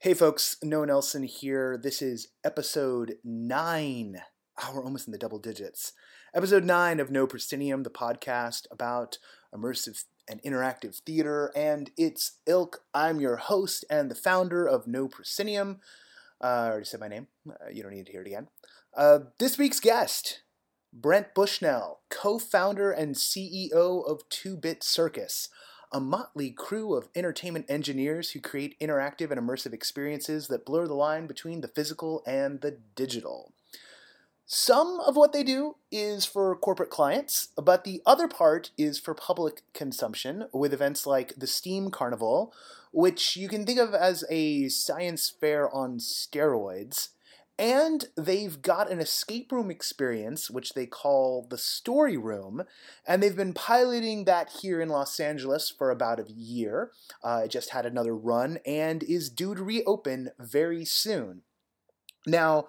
Hey folks, Noah Nelson here. This is episode 9. Oh, we're almost in the double digits. Episode 9 of No Proscenium, the podcast about immersive and interactive theater and its ilk. I'm your host and the founder of No Proscenium. Uh, I already said my name. Uh, you don't need to hear it again. Uh, this week's guest, Brent Bushnell, co founder and CEO of Two Bit Circus a motley crew of entertainment engineers who create interactive and immersive experiences that blur the line between the physical and the digital. Some of what they do is for corporate clients, but the other part is for public consumption with events like the Steam Carnival, which you can think of as a science fair on steroids. And they've got an escape room experience, which they call the Story Room, and they've been piloting that here in Los Angeles for about a year. Uh, it just had another run and is due to reopen very soon. Now,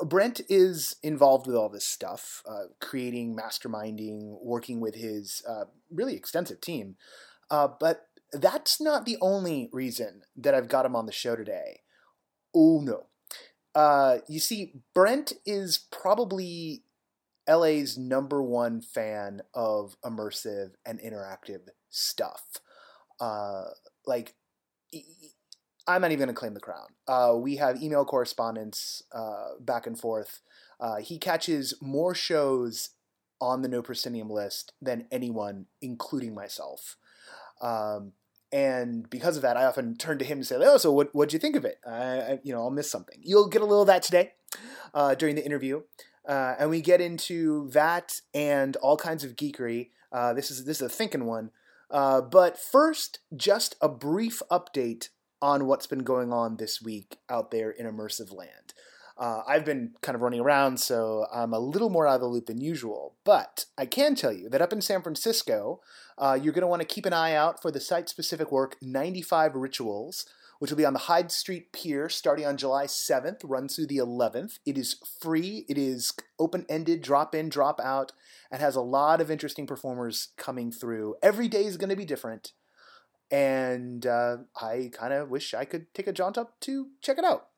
Brent is involved with all this stuff, uh, creating, masterminding, working with his uh, really extensive team. Uh, but that's not the only reason that I've got him on the show today. Oh no. Uh, you see, Brent is probably LA's number one fan of immersive and interactive stuff. Uh, like, I'm not even going to claim the crown. Uh, we have email correspondence uh, back and forth. Uh, he catches more shows on the No Proscenium list than anyone, including myself. Um, and because of that, I often turn to him and say, "Oh, so what? What'd you think of it? I, I, you know, I'll miss something. You'll get a little of that today uh, during the interview, uh, and we get into that and all kinds of geekery. Uh, this is this is a thinking one, uh, but first, just a brief update on what's been going on this week out there in immersive land. Uh, I've been kind of running around, so I'm a little more out of the loop than usual. But I can tell you that up in San Francisco, uh, you're going to want to keep an eye out for the site specific work 95 Rituals, which will be on the Hyde Street Pier starting on July 7th, runs through the 11th. It is free, it is open ended, drop in, drop out, and has a lot of interesting performers coming through. Every day is going to be different. And uh, I kind of wish I could take a jaunt up to check it out.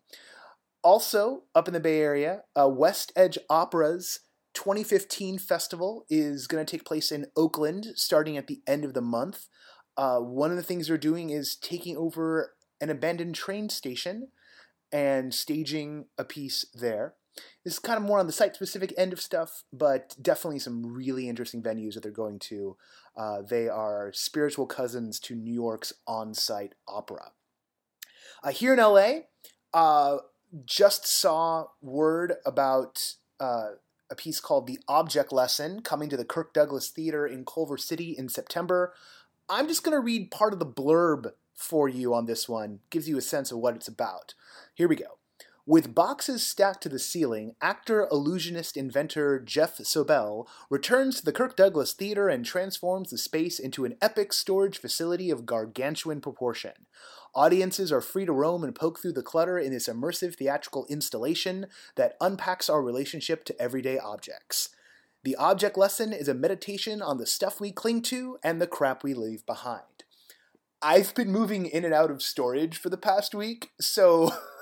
Also, up in the Bay Area, uh, West Edge Opera's 2015 festival is going to take place in Oakland starting at the end of the month. Uh, one of the things they're doing is taking over an abandoned train station and staging a piece there. This is kind of more on the site specific end of stuff, but definitely some really interesting venues that they're going to. Uh, they are spiritual cousins to New York's on site opera. Uh, here in LA, uh, just saw word about uh, a piece called The Object Lesson coming to the Kirk Douglas Theater in Culver City in September. I'm just going to read part of the blurb for you on this one, gives you a sense of what it's about. Here we go. With boxes stacked to the ceiling, actor, illusionist, inventor Geoff Sobelle returns to the Kirk Douglas Theater and transforms the space into an epic storage facility of gargantuan proportion. Audiences are free to roam and poke through the clutter in this immersive theatrical installation that unpacks our relationship to everyday objects. The object lesson is a meditation on the stuff we cling to and the crap we leave behind. I've been moving in and out of storage for the past week, so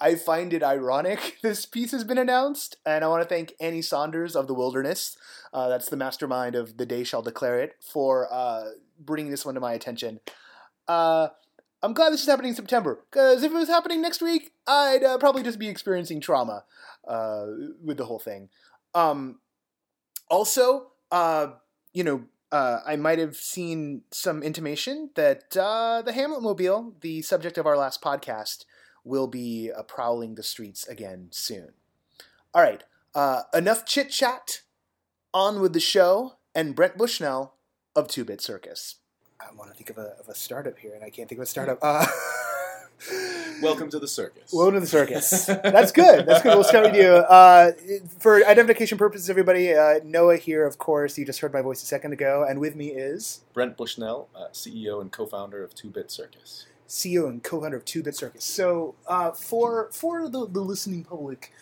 I find it ironic this piece has been announced, and I want to thank Annie Saunders of the Wilderness, uh, that's the mastermind of The Day Shall Declare It, for uh, bringing this one to my attention. Uh, I'm glad this is happening in September, because if it was happening next week, I'd uh, probably just be experiencing trauma uh, with the whole thing. Um, also, uh, you know, I might have seen some intimation that the Hamlet Mobile, the subject of our last podcast, will be uh, prowling the streets again soon. All right, uh, enough chit chat. On with the show and Brent Bushnell of Two Bit Circus. I want to think of a, of a startup here, and I can't think of a startup. Uh, Welcome to the circus. Welcome to the circus. That's good. That's good. We'll start with you. Uh, for identification purposes, everybody, uh, Noah here, of course. You just heard my voice a second ago, and with me is Brent Bushnell, uh, CEO and co-founder of Two Bit Circus. CEO and co-founder of Two Bit Circus. So uh, for for the, the listening public,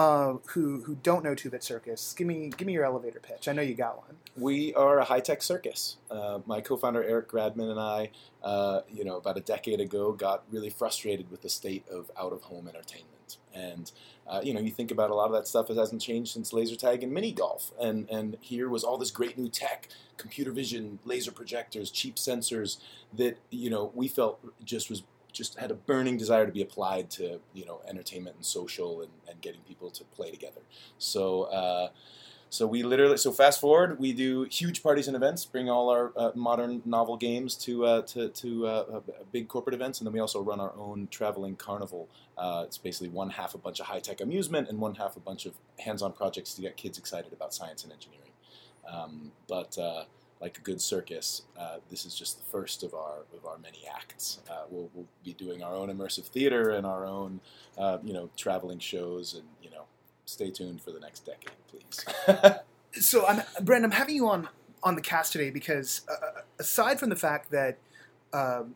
uh, who who don't know Two Bit Circus, give me give me your elevator pitch. I know you got one. We are a high tech circus. Uh, my co-founder Eric Gradman and I, uh, you know, about a decade ago, got really frustrated with the state of out of home entertainment. And uh, you know, you think about a lot of that stuff. It hasn't changed since laser tag and mini golf. And and here was all this great new tech, computer vision, laser projectors, cheap sensors that you know we felt just was just had a burning desire to be applied to you know entertainment and social and, and getting people to play together. So. Uh, so we literally, so fast forward, we do huge parties and events, bring all our uh, modern novel games to uh, to, to uh, big corporate events, and then we also run our own traveling carnival. Uh, it's basically one half a bunch of high tech amusement and one half a bunch of hands-on projects to get kids excited about science and engineering. Um, but uh, like a good circus, this is just the first of our of our many acts. We'll, we'll, be doing our own immersive theater and our own you know traveling shows and you know stay tuned for the next decade, please. so, I'm, Brent, I'm having you on on the cast today because uh, uh, aside from the fact that um,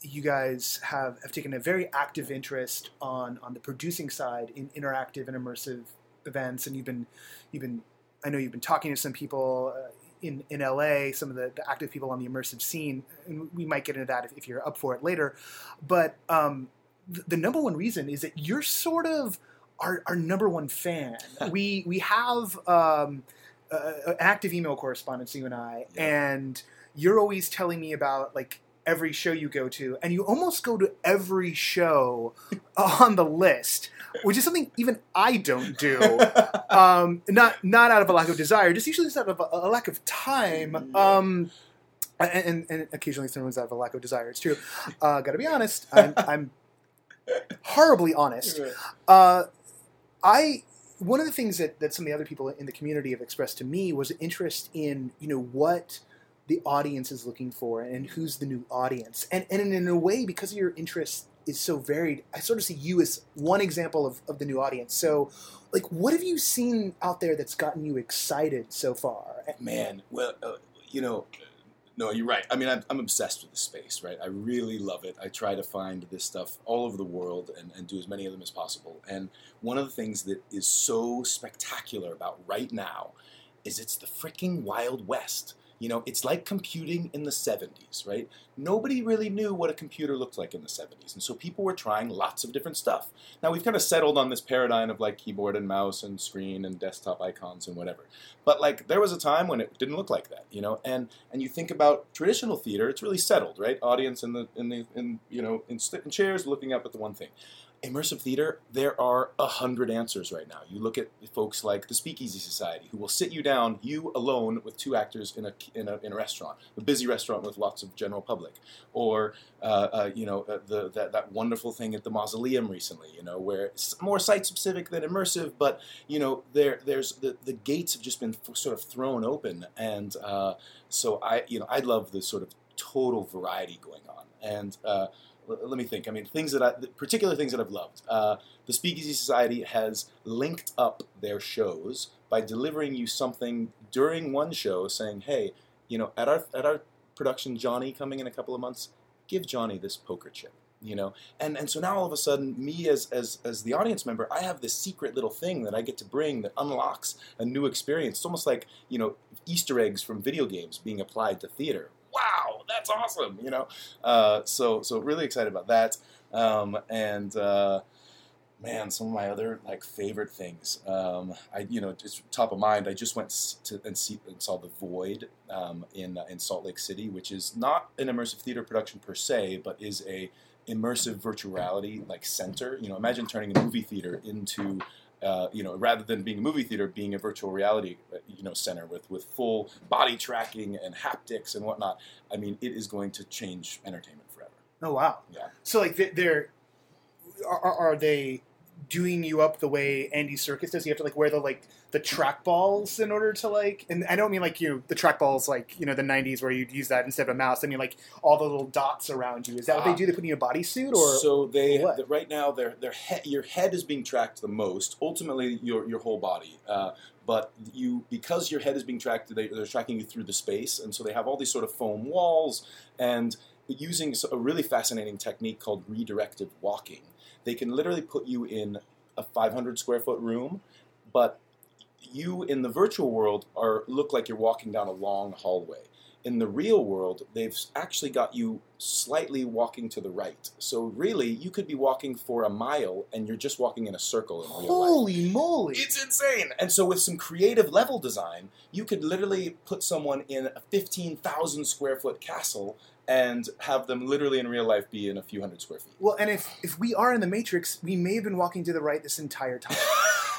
you guys have, have taken a very active interest on on the producing side in interactive and immersive events, and you've been you've been I know you've been talking to some people. Uh, in, in LA, some of the, the, active people on the immersive scene, and we might get into that if, if you're up for it later. But um, the, the number one reason is that you're sort of our, our number one fan. we we have um, uh, active email correspondence, you and I, yeah. and you're always telling me about like every show you go to, and you almost go to every show on the list, which is something even I don't do. um, not not out of a lack of desire, just usually just out of a, a lack of time. Um, and, and, occasionally sometimes out of a lack of desire. It's true. Uh, Got to be honest. I'm, I'm horribly honest. Uh, I one of the things that, that some of the other people in the community have expressed to me was interest in you know what the audience is looking for and who's the new audience and and in a way because your interest is so varied i sort of see you as one example of, of the new audience so like what have you seen out there that's gotten you excited so far man well uh, you know no, you're right. I mean, I'm, I'm, obsessed with the space, right? I really love it. I try to find this stuff all over the world and, and do as many of them as possible. And one of the things that is so spectacular about right now is it's the freaking Wild West. You know, it's like computing in the 70s, right? Nobody really knew what a computer looked like in the 70s. And so people were trying lots of different stuff. Now we've kind of settled on this paradigm of like keyboard and mouse and screen and desktop icons and whatever. But like there was a time when it didn't look like that, you know? And and you think about traditional theater, it's really settled, right? Audience in the in the in you know in, in chairs looking up at the one thing immersive theater, there are a hundred answers right now. You look at folks like the Speakeasy Society, who will sit you down, you alone, with two actors in a in a, in a restaurant, a busy restaurant with lots of general public, or uh, uh, you know uh, the that, that wonderful thing at the Mausoleum recently, you know, where it's more site specific than immersive, but you know there there's the the gates have just been f- sort of thrown open, and uh, so I you know I love the sort of total variety going on, and uh, let me think. I mean, things that I, particular things that I've loved. Uh, the Speakeasy Society has linked up their shows by delivering you something during one show, saying, "Hey, you know, at our at our production, Johnny coming in a couple of months, give Johnny this poker chip." You know, and and so now all of a sudden, me as as as the audience member, I have this secret little thing that I get to bring that unlocks a new experience. It's almost like you know Easter eggs from video games being applied to theater that's awesome, you know. Uh, so so really excited about that. Um, and uh, man, some of my other like favorite things. Um, I you know just top of mind. I just went to and, see, and saw the Void um, in uh, in Salt Lake City, which is not an immersive theater production per se, but is a immersive virtual reality like center. You know, imagine turning a movie theater into uh, you know, rather than being a movie theater, being a virtual reality, uh, you know, center with with full body tracking and haptics and whatnot. I mean, it is going to change entertainment forever. Oh wow! Yeah. So like they're are, are they doing you up the way Andy Serkis does? You have to like wear the like the trackballs in order to like, and I don't mean like you know, the trackballs like you know the '90s where you'd use that instead of a mouse. I mean like all the little dots around you. Is that what they ah. do? They put you in a bodysuit or so they the, right now their their he- your head is being tracked the most. Ultimately, your your whole body. Uh, but you because your head is being tracked, they, they're tracking you through the space, and so they have all these sort of foam walls and using a really fascinating technique called redirected walking they can literally put you in a 500 square foot room, but you in the virtual world are look like you're walking down a long hallway. In the real world, they've actually got you slightly walking to the right. So really, you could be walking for a mile and you're just walking in a circle in real life. Holy moly! It's insane. And so, with some creative level design, you could literally put someone in a 15,000 square foot castle and have them literally in real life be in a few hundred square feet. Well, and if if we are in the Matrix, we may have been walking to the right this entire time.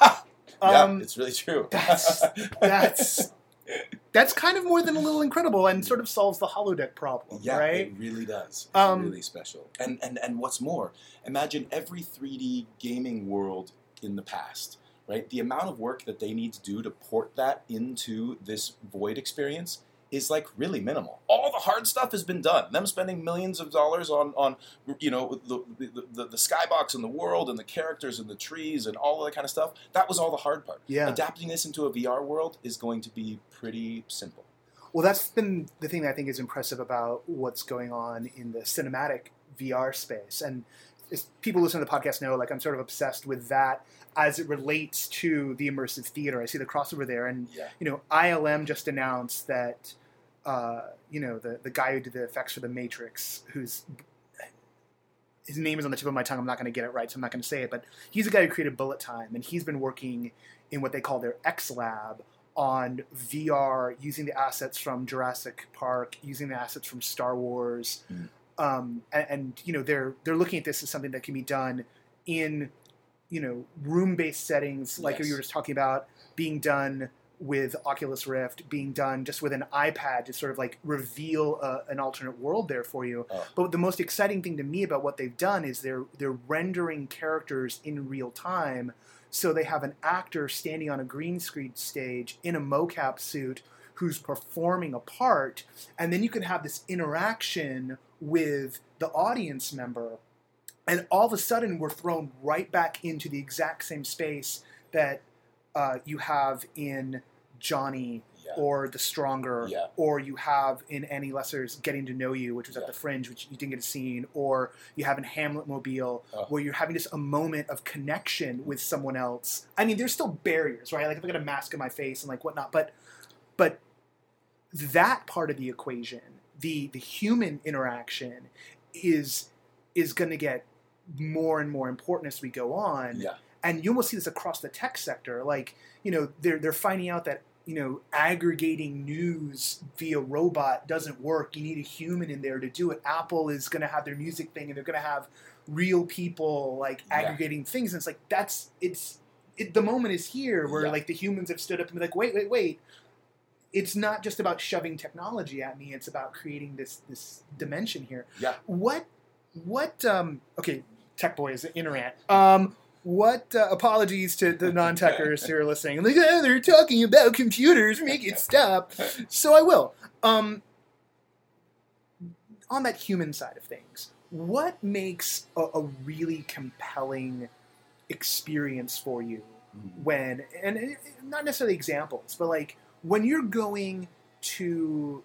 yeah, Um, it's really true. that's- that's that's kind of more than a little incredible, and sort of solves the holodeck problem, yeah, right? it really does. It's Um, really special. And, and and what's more, imagine every 3D gaming world in the past, right? The amount of work that they need to do to port that into this void experience is like really minimal. All the hard stuff has been done. Them spending millions of dollars on on you know the the, the, the skybox and the world and the characters and the trees and all of that kind of stuff. That was all the hard part. Yeah. Adapting this into a VR world is going to be pretty simple. Well, that's been the thing that I think is impressive about what's going on in the cinematic VR space. And as people listen to the podcast know, like I'm sort of obsessed with that as it relates to the immersive theater. I see the crossover there, and Yeah. you know, ILM just announced that uh, you know the the guy who did the effects for the Matrix, who's his name is on the tip of my tongue. I'm not going to get it right, so I'm not going to say it. But he's the guy who created Bullet Time, and he's been working in what they call their X Lab on VR, using the assets from Jurassic Park, using the assets from Star Wars, Mm. um, and, and you know they're they're looking at this as something that can be done in you know room-based settings, like Yes. you were just talking about, being done with Oculus Rift, being done just with an iPad to sort of like reveal a, an alternate world there for you. Oh. But the most exciting thing to me about what they've done is they're they're rendering characters in real time. So they have an actor standing on a green screen stage in a mocap suit who's performing a part, and then you can have this interaction with the audience member, and all of a sudden we're thrown right back into the exact same space that uh, you have in Johnny Yeah. or The Stronger, Yeah. or you have in Annie Lesser's Getting to Know You, which was at the Fringe, which you didn't get a scene, or you have in Hamlet Mobile, Oh. where you're having just a moment of connection with someone else. I mean, there's still barriers, right? Like if I got a mask on my face and like whatnot, but but that part of the equation, the the human interaction, is is going to get more and more important as we go on Yeah. And you almost see this across the tech sector. Like, you know, they're they're finding out that you know aggregating news via robot doesn't work. You need a human in there to do it. Apple is going to have their music thing, and they're going to have real people like Yeah. aggregating things. And it's like that's it's it, the moment is here where Yeah. like the humans have stood up and be like, wait, wait, wait. It's not just about shoving technology at me. It's about creating this this dimension here. Yeah. What what um okay tech boys interant um what uh, apologies to the non-techers who are listening. Like oh, they're talking about computers. Make it stop. So i will. Um on that human side of things what makes a, a really compelling experience for you Mhm. when and it- not necessarily examples but like when you're going to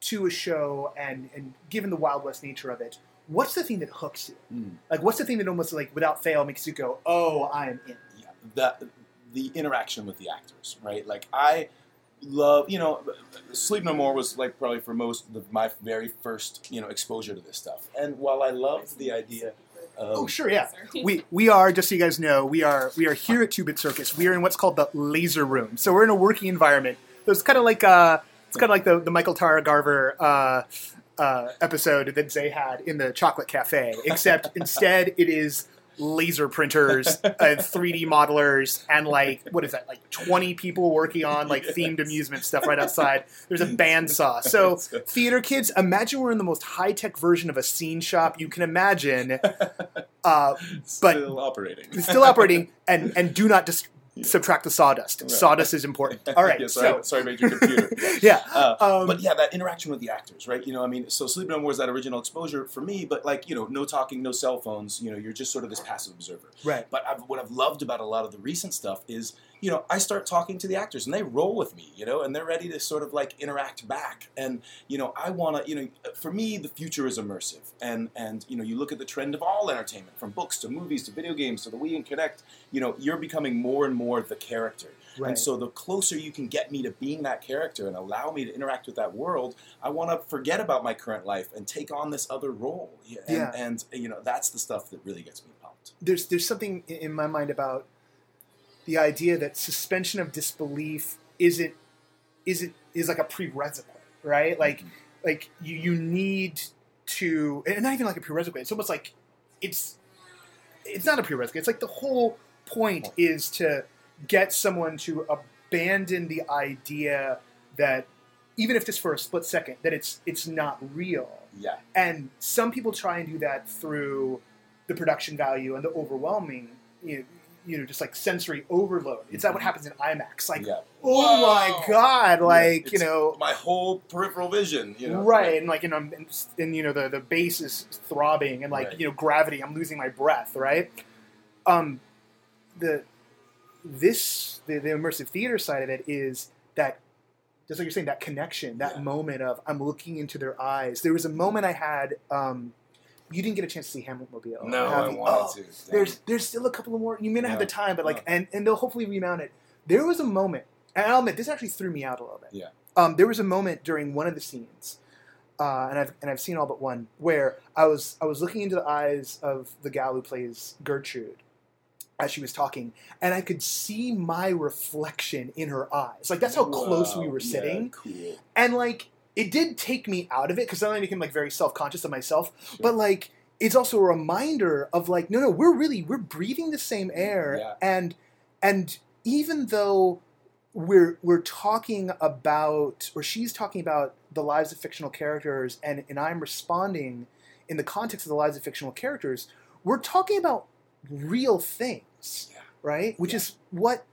to a show and and given the wild west nature of it what's the thing that hooks you? Mm. like what's the thing that almost like without fail makes you go oh i am in yeah, the the interaction with the actors, right? Like I love, you know, Sleep No More was like probably for most the, my very first, you know, exposure to this stuff. And while I loved the idea of oh sure yeah. We we are just so you guys know we are we are here at two bit circus. We are in what's called the laser room. So we're in a working environment. So it's kind of like uh it's kind of like the, the michael tara garver uh uh, episode that Zay had in the chocolate cafe, except instead it is laser printers and 3D modelers and like what is that like 20 people working on like themed amusement stuff right outside. There's a bandsaw. So theater kids, imagine we're in the most high tech version of a scene shop you can imagine. Uh, still operating, still operating, and and do not dis- subtract the sawdust. Right. Sawdust is important. All right, yeah, so sorry, sorry about your computer. yeah, Uh, um, but yeah, that interaction with the actors, right? You know, I mean, so Sleep No More is that original exposure for me, but like, you know, no talking, no cell phones. You know, you're just sort of this passive observer. right, But I've, what I've loved about a lot of the recent stuff is you know, I start talking to the actors and they roll with me, you know, and they're ready to sort of like interact back. And, you know, I want to, you know, for me, the future is immersive. And, and, you know, you look at the trend of all entertainment, from books to movies to video games to the Wii and Kinect, you know, you're becoming more and more the character. Right. And so the closer you can get me to being that character and allow me to interact with that world, I want to forget about my current life and take on this other role. And, Yeah. and, you know, that's the stuff that really gets me pumped. there's there's something in my mind about the idea that suspension of disbelief isn't isn't is like a prerequisite, right? Like Mhm. like you you need to and not even like a prerequisite. It's almost like it's it's not a prerequisite. It's like the whole point is to get someone to abandon the idea that even if just for a split second that it's it's not real yeah. and some people try and do that through the production value and the overwhelming you know, you know just like sensory overload it's that what happens in imax like yeah. oh my god like you know my whole peripheral vision, you know. right and like you know and, and you know the the bass is throbbing and like Right. you know gravity i'm losing my breath right um the this the, the immersive theater side of it is that just like you're saying that connection that Yeah. moment of i'm looking into their eyes there was a moment i had um you didn't get a chance to see hamlet mobile No, I you? wanted Oh, to. There's there's still a couple of more you may not have the time but like Yeah. and and they'll hopefully remount it there was a moment and i'll admit this actually threw me out a little bit Yeah. um, there was a moment during one of the scenes uh, and I've and I've seen all but one where I was I was looking into the eyes of the gal who plays Gertrude as she was talking, and I could see my reflection in her eyes. Like that's how close we Wow, were yeah, sitting, cool. and like it did take me out of it because then I became like very self conscious of myself. Sure. But like it's also a reminder of like no no we're really we're breathing the same mm, air Yeah. and and even though we're we're talking about or she's talking about the lives of fictional characters and and I'm responding in the context of the lives of fictional characters we're talking about real things Yeah. right which Yeah. is what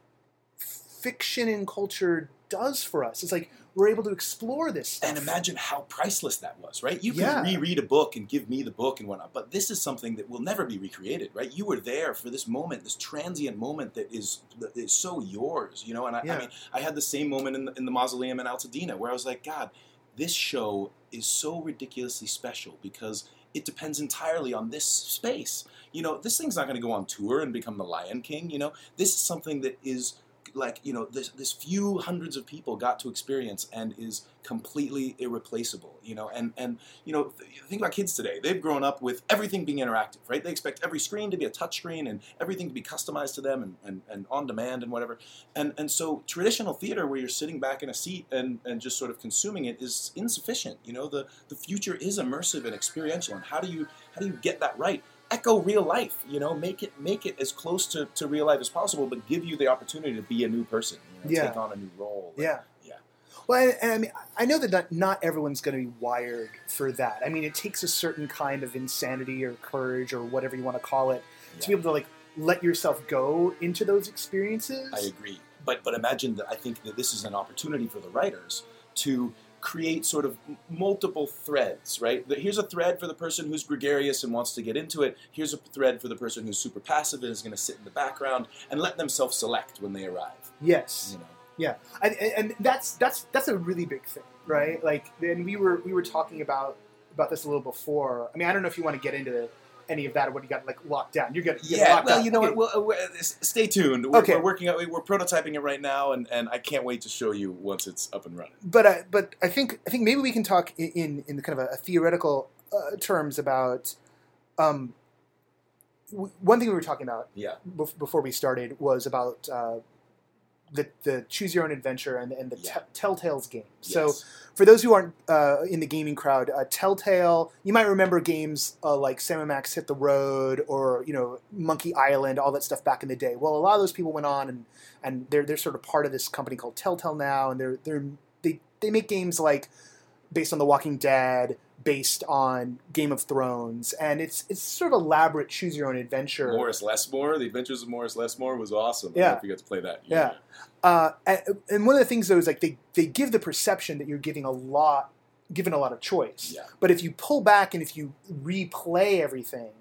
fiction and culture does for us it's like we're able to explore this stuff And imagine how priceless that was, right? You can Yeah. reread a book and give me the book and whatnot, but this is something that will never be recreated, right? You were there for this moment, this transient moment that is that is so yours, you know. And I, Yeah. I mean, I had the same moment in the, in the mausoleum in Altadena where I was like, God, this show is so ridiculously special because it depends entirely on this space. You know, this thing's not going to go on tour and become the Lion King. You know, this is something that is like you know this this few hundreds of people got to experience and is completely irreplaceable you know? And and you know th- think about kids today. They've grown up with everything being interactive right? They expect every screen to be a touch screen and everything to be customized to them and, and, and on demand and whatever. And and so traditional theater where you're sitting back in a seat and and just sort of consuming it is insufficient you know? The the future is immersive and experiential and how do you how do you get that right echo real life you know make it make it as close to, to real life as possible but give you the opportunity to be a new person you know, Yeah. take on a new role Yeah. Yeah. Well, and, and I mean, I know that not, not everyone's going to be wired for that. I mean, it takes a certain kind of insanity or courage or whatever you want to call it to be able to like let yourself go into those experiences. I agree. But but imagine that I think that this is an opportunity for the writers to create sort of multiple threads, right? Here's a thread for the person who's gregarious and wants to get into it. Here's a thread for the person who's super passive and is going to sit in the background and let them self-select when they arrive. Yes. You know. I, and and that's that's that's a really big thing, right? Like, and we were we were talking about about this a little before. I mean, I don't know if you want to get into any of that or what you got like locked down. You're getting Yeah, locked well, down. you know what? Well, uh, we're- s- stay tuned. We're, Okay. we're working out. We're prototyping it right now, and, and I can't wait to show you once it's up and running. but uh, but I think I think maybe we can talk in in, in kind of a, a theoretical uh, terms about um, w- one thing we were talking about Yeah. bef- before we started was about uh, the the choose your own adventure and and the Yeah. te- Telltale's games. So for those who aren't uh, in the gaming crowd, uh, Telltale, you might remember games uh, like Sam and Max Hit the Road or you know Monkey Island, all that stuff back in the day. Well, a lot of those people went on and and they're they're sort of part of this company called Telltale now, and they're they're they they make games like based on The Walking Dead, based on Game of Thrones, and it's it's sort of elaborate choose your own adventure. Morris Lessmore, The Adventures of Morris Lessmore was awesome. Yeah. hope you got to play that. Yeah. Uh, and, and one of the things though is like they, they give the perception that you're giving a lot given a lot of choice. Yeah. But if you pull back and if you replay everything,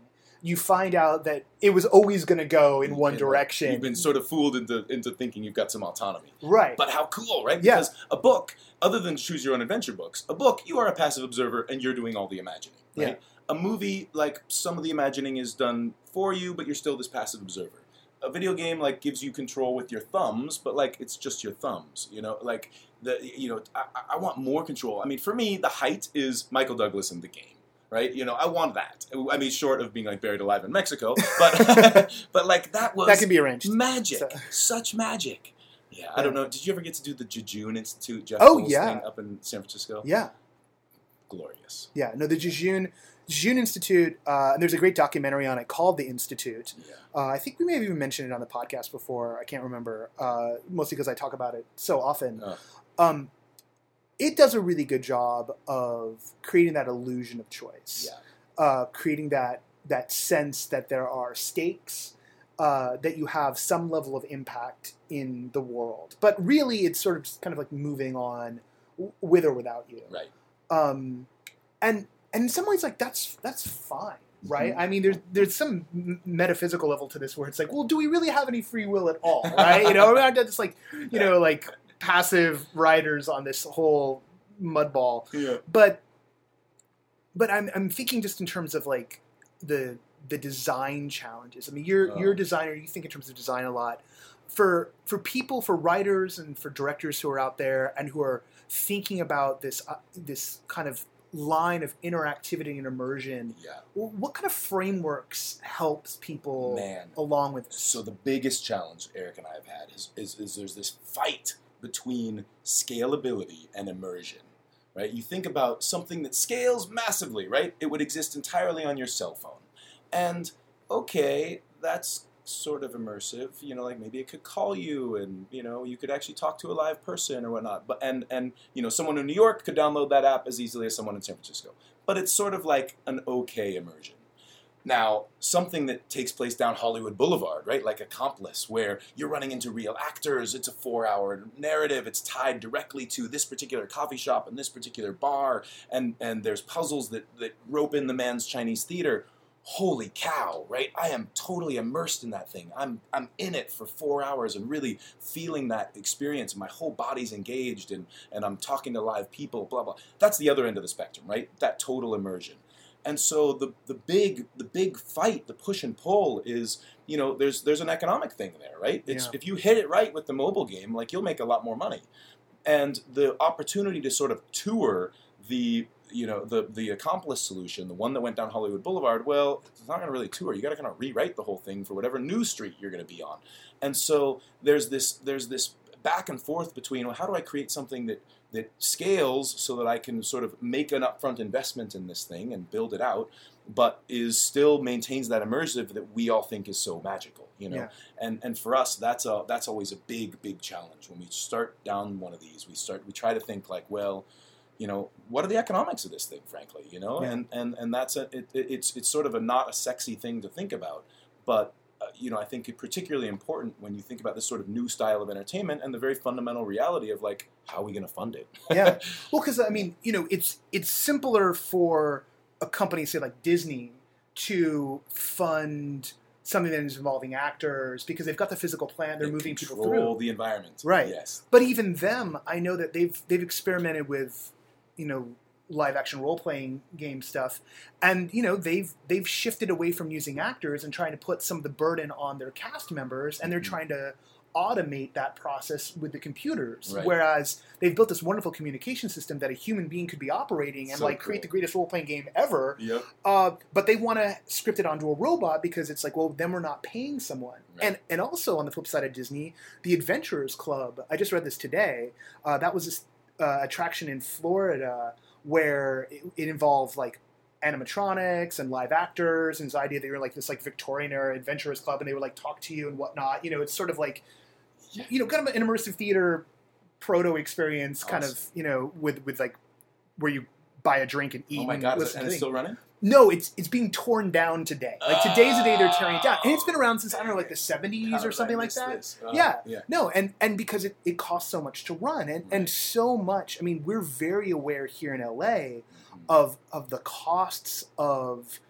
you find out that it was always going to go in one And, direction. You've been sort of fooled into into thinking you've got some autonomy. right. But how cool, right? Yeah. Because a book, other than choose your own adventure books, a book you are a passive observer and you're doing all the imagining. Right? Yeah. A movie, like some of the imagining is done for you, but you're still this passive observer. A video game like gives you control with your thumbs, but like it's just your thumbs. You know, like the you know I, I- I want more control. I mean, for me, the height is Michael Douglas in the game. Right, you know, I want that. I mean, short of being like buried alive in Mexico, but but like that was that can be arranged. magic, So- such magic. Yeah, I Yeah. don't know. Did you ever get to do the Jejune Institute, Jeff Oh, yeah. thing up in San Francisco? Yeah. Glorious. Yeah. No, the Jejune, Jejune Institute, uh, and there's a great documentary on it called The Institute. Yeah. Uh, I think we may have even mentioned it on the podcast before. I can't remember, uh, mostly because I talk about it so often. Oh. Um, it does a really good job of creating that illusion of choice. Yeah. uh, creating that that sense that there are stakes, uh, that you have some level of impact in the world. But really, it's sort of just kind of like moving on with or without you. Right. Um, and and in some ways, like that's that's fine, right? Mhm. I mean, there's there's some m- metaphysical level to this where it's like, well, do we really have any free will at all, right? you know, we're not just like you know like passive riders on this whole mud ball Yeah. but but I'm I'm thinking just in terms of like the the design challenges. I mean, you're Oh. you're a designer. You think in terms of design a lot. For for people, for writers, and for directors who are out there and who are thinking about this uh, this kind of line of interactivity and immersion, Yeah. what kind of frameworks helps people Man. along with this? So the biggest challenge Eric and I have had is, is, is there's this fight between scalability and immersion. Right? You think about something that scales massively, right? It would exist entirely on your cell phone. And okay, that's sort of immersive. You know, like maybe it could call you and, you know, you could actually talk to a live person or whatnot. But and and you know, someone in New York could download that app as easily as someone in San Francisco. But it's sort of like an okay immersion. Now, something that takes place down Hollywood Boulevard, right? Like Accomplice, where you're running into real actors, it's a four hour narrative, it's tied directly to this particular coffee shop and this particular bar, and, and there's puzzles that, that rope in the man's Chinese theater. Holy cow, right? I am totally immersed in that thing. I'm, I'm in it for four hours and really feeling that experience. My whole body's engaged and, and I'm talking to live people, blah, blah. That's the other end of the spectrum, right? That total immersion. And so the the big the big fight, the push and pull is, you know, there's there's an economic thing there, right? It's Yeah. if you hit it right with the mobile game, like you'll make a lot more money. And the opportunity to sort of tour the you know the the accomplice solution, the one that went down Hollywood Boulevard, well, it's not going to really tour. You got to kind of rewrite the whole thing for whatever new street you're going to be on. And so there's this there's this back and forth between well, how do I create something that that scales so that I can sort of make an upfront investment in this thing and build it out, but is still maintains that immersive that we all think is so magical, you know. Yeah. And and for us, that's a that's always a big big challenge when we start down one of these. We start we try to think like, well, you know, what are the economics of this thing, frankly, you know, Yeah. and and and that's a it, it- it's it's sort of a not a sexy thing to think about, but Uh, you know, I think particularly important when you think about this sort of new style of entertainment and the very fundamental reality of like, how are we going to fund it? Yeah. Well, because I mean, you know, it's it's simpler for a company, say like Disney, to fund something that is involving actors because they've got the physical plan, they're They moving people through. the environment. Right. Yes. But even them, I know that they've they've experimented with, you know, live action role playing game stuff, and you know they've they've shifted away from using actors and trying to put some of the burden on their cast members, and they're Mhm. trying to automate that process with the computers. Right. Whereas they've built this wonderful communication system that a human being could be operating and So like create the greatest role playing game ever. Yep. Uh, but they want to script it onto a robot because it's like, well, then we're not paying someone. Right. And and also on the flip side of Disney, the Adventurers Club. I just read this today. Uh, that was this uh, attraction in Florida where it, it involved like animatronics and live actors and this idea that you're like this like Victorian era Adventurers Club and they would like talk to you and whatnot. You know, it's sort of like you know kind of an immersive theater proto experience, kind of you know with with like where you buy a drink and eat. Oh my and God! Is it, and it's still running? No, it's it's being torn down today. Like today's the day they're tearing it down, and it's been around since I don't know, like the '70s or something like that. Oh, Yeah. Yeah. No, and and because it, it costs so much to run, and and so much. I mean, we're very aware here in LA Mhm. of of the costs of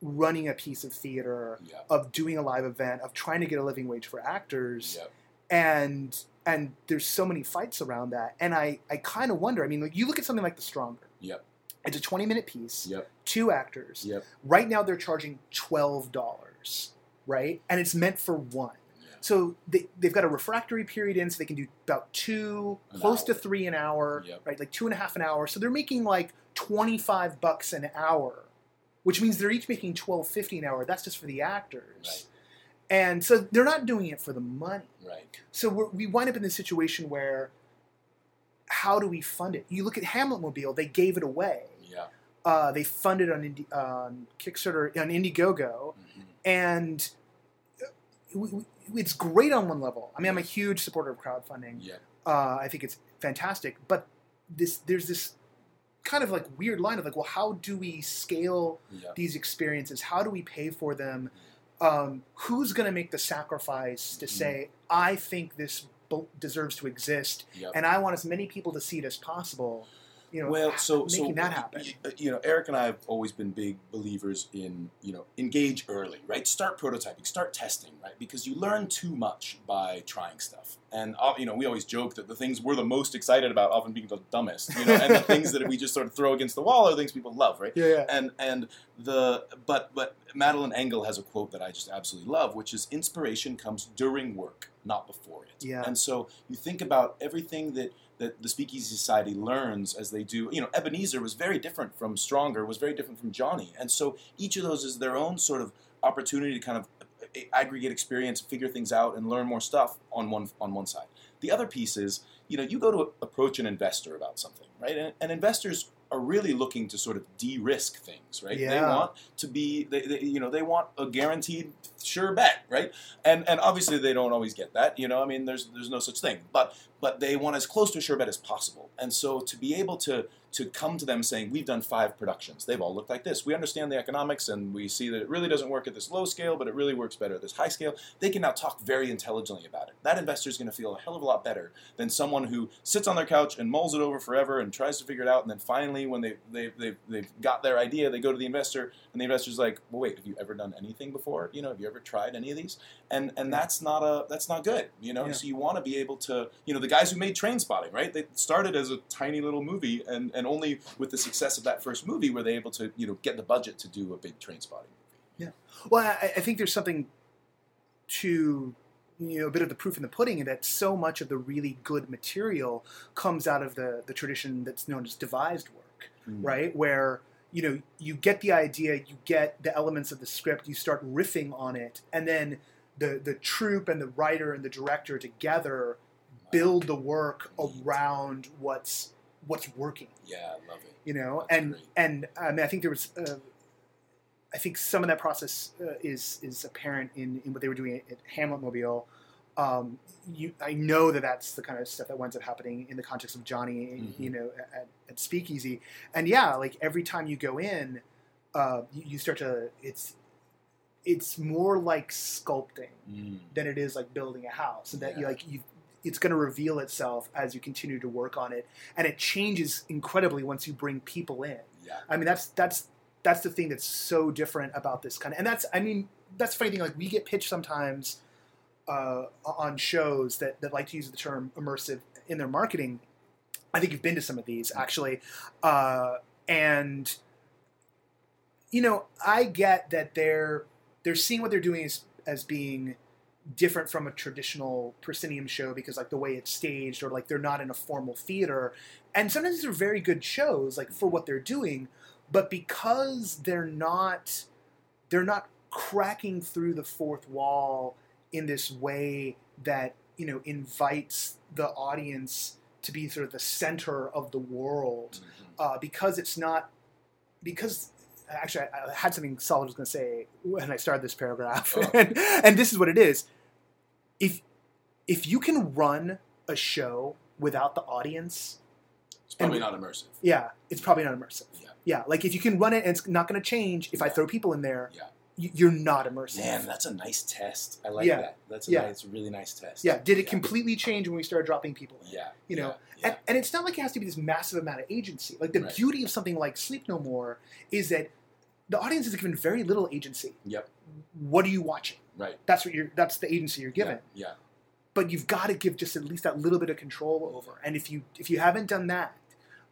running a piece of theater, Yeah. of doing a live event, of trying to get a living wage for actors, Yep. and and there's so many fights around that. And I I kind of wonder. I mean, like you look at something like The Stronger. Yep. It's a 20 minute piece, Yep. Two actors. Yep. Right now they're charging twelve dollars, right? And it's meant for one. Yeah. So they, they've got a refractory period in, so they can do about two, An close to three an hour, Yep. right? Like two and a half an hour. So they're making like twenty five bucks an hour, which means they're each making twelve fifty an hour. That's just for the actors, Right. and so they're not doing it for the money. Right. So we're, we wind up in this situation where, how do we fund it? You look at Hamlet Mobile; they gave it away. Uh, they funded on Indi- on Kickstarter on Indiegogo, Mhm. and we, it's great on one level. I mean, I'm a huge supporter of crowdfunding. Yeah. Uh, I think it's fantastic, but this there's this kind of like weird line of like, well, how do we scale Yeah. these experiences? How do we pay for them? Um, who's going to make the sacrifice to Mhm. say, I think this deserves to exist, Yep. and I want as many people to see it as possible? You know, well, so making so that happen. You know, Eric and I have always been big believers in you know engage early, right? Start prototyping, start testing, right? Because you learn too much by trying stuff, and uh, you know we always joke that the things we're the most excited about often being the dumbest, you know, and the things that we just sort of throw against the wall are things people love, right? yeah, yeah. and and the but but Madeleine L'Engle has a quote that I just absolutely love, which is inspiration comes during work, not before it. Yeah. And so you think about everything that that the Speakeasy Society learns as they do. You know, Ebenezer was very different from Stronger, was very different from Johnny, and so each of those is their own sort of opportunity to kind of uh, aggregate experience, figure things out, and learn more stuff on one on one side. The other piece is, you know, you go to approach an investor about something, right? And, and investors are really looking to sort of de-risk things, right? They want to be, they, they, you know, they want a guaranteed sure bet, right? And and obviously they don't always get that, you know. I mean, there's there's no such thing, but but they want as close to a sure bet as possible. And so to be able to to come to them saying we've done five productions, they've all looked like this. We understand the economics, and we see that it really doesn't work at this low scale, but it really works better at this high scale. They can now talk very intelligently about it. That investor is going to feel a hell of a lot better than someone who sits on their couch and mulls it over forever and tries to figure it out, and then finally, when they they they they've got their idea, they go to the investor, and the investor's like, "Well, wait, have you ever done anything before? You know, have you ever tried any of these?" And and that's not a that's not good, you know. Yeah. So you want to be able to, you know, the guys who made Trainspotting, right? They started as a tiny little movie, and and only with the success of that first movie were they able to, you know, get the budget to do a big Trainspotting movie. Yeah, well, I, I think there's something to you know a bit of the proof in the pudding in that so much of the really good material comes out of the the tradition that's known as devised work, Mm. right? Where you know you get the idea, you get the elements of the script, you start riffing on it, and then the the troupe and the writer and the director together build the work around what's what's working Yeah, I love it. you know That's and great. and I mean I think there was uh, I think some of that process uh, is is apparent in, in what they were doing at, at Hamlet Mobile. Um, you, I know that that's the kind of stuff that winds up happening in the context of Johnny, Mhm. you know, at, at Speakeasy. And yeah, like every time you go in, uh, you, you start to it's it's more like sculpting Mm. than it is like building a house, and that you like you. It's going to reveal itself as you continue to work on it, and it changes incredibly once you bring people in. Yeah. I mean, that's that's that's the thing that's so different about this kind of, and that's I mean, that's the funny thing. Like we get pitched sometimes uh, on shows that that like to use the term immersive in their marketing. I think you've been to some of these actually, uh, and you know, I get that they're they're seeing what they're doing as as being different from a traditional proscenium show because like the way it's staged or like they're not in a formal theater and sometimes these are very good shows like for what they're doing but because they're not they're not cracking through the fourth wall in this way that you know invites the audience to be sort of the center of the world Mhm. uh, because it's not because actually I, I had something solid I was going to say when I started this paragraph, Oh. and, and this is what it is. If if you can run a show without the audience, It's probably And- not immersive. yeah, it's probably not immersive. Yeah. Yeah, like if you can run it and it's not going to change if I throw people in there, Yeah. You're not immersive. Man, that's a nice test. I like Yeah. that. That's a Yeah. nice, really nice test. yeah, did it yeah. completely change when we started dropping people in? Yeah. You know, And, and it's not like it has to be this massive amount of agency. Like the Right. beauty of something like Sleep No More is that the audience is given very little agency. Yep. What are you watching? Right. That's what you're. That's the agency you're given. Yeah. yeah. But you've got to give just at least that little bit of control over. And if you if you haven't done that,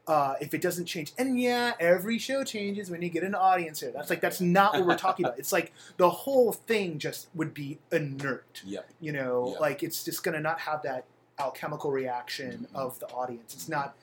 uh, if it doesn't change, and yeah, every show changes when you get an audience here. That's like that's not what we're talking about. It's like the whole thing just would be inert. Yep. You know, Yep. like it's just gonna not have that alchemical reaction Mhm. of the audience. It's not.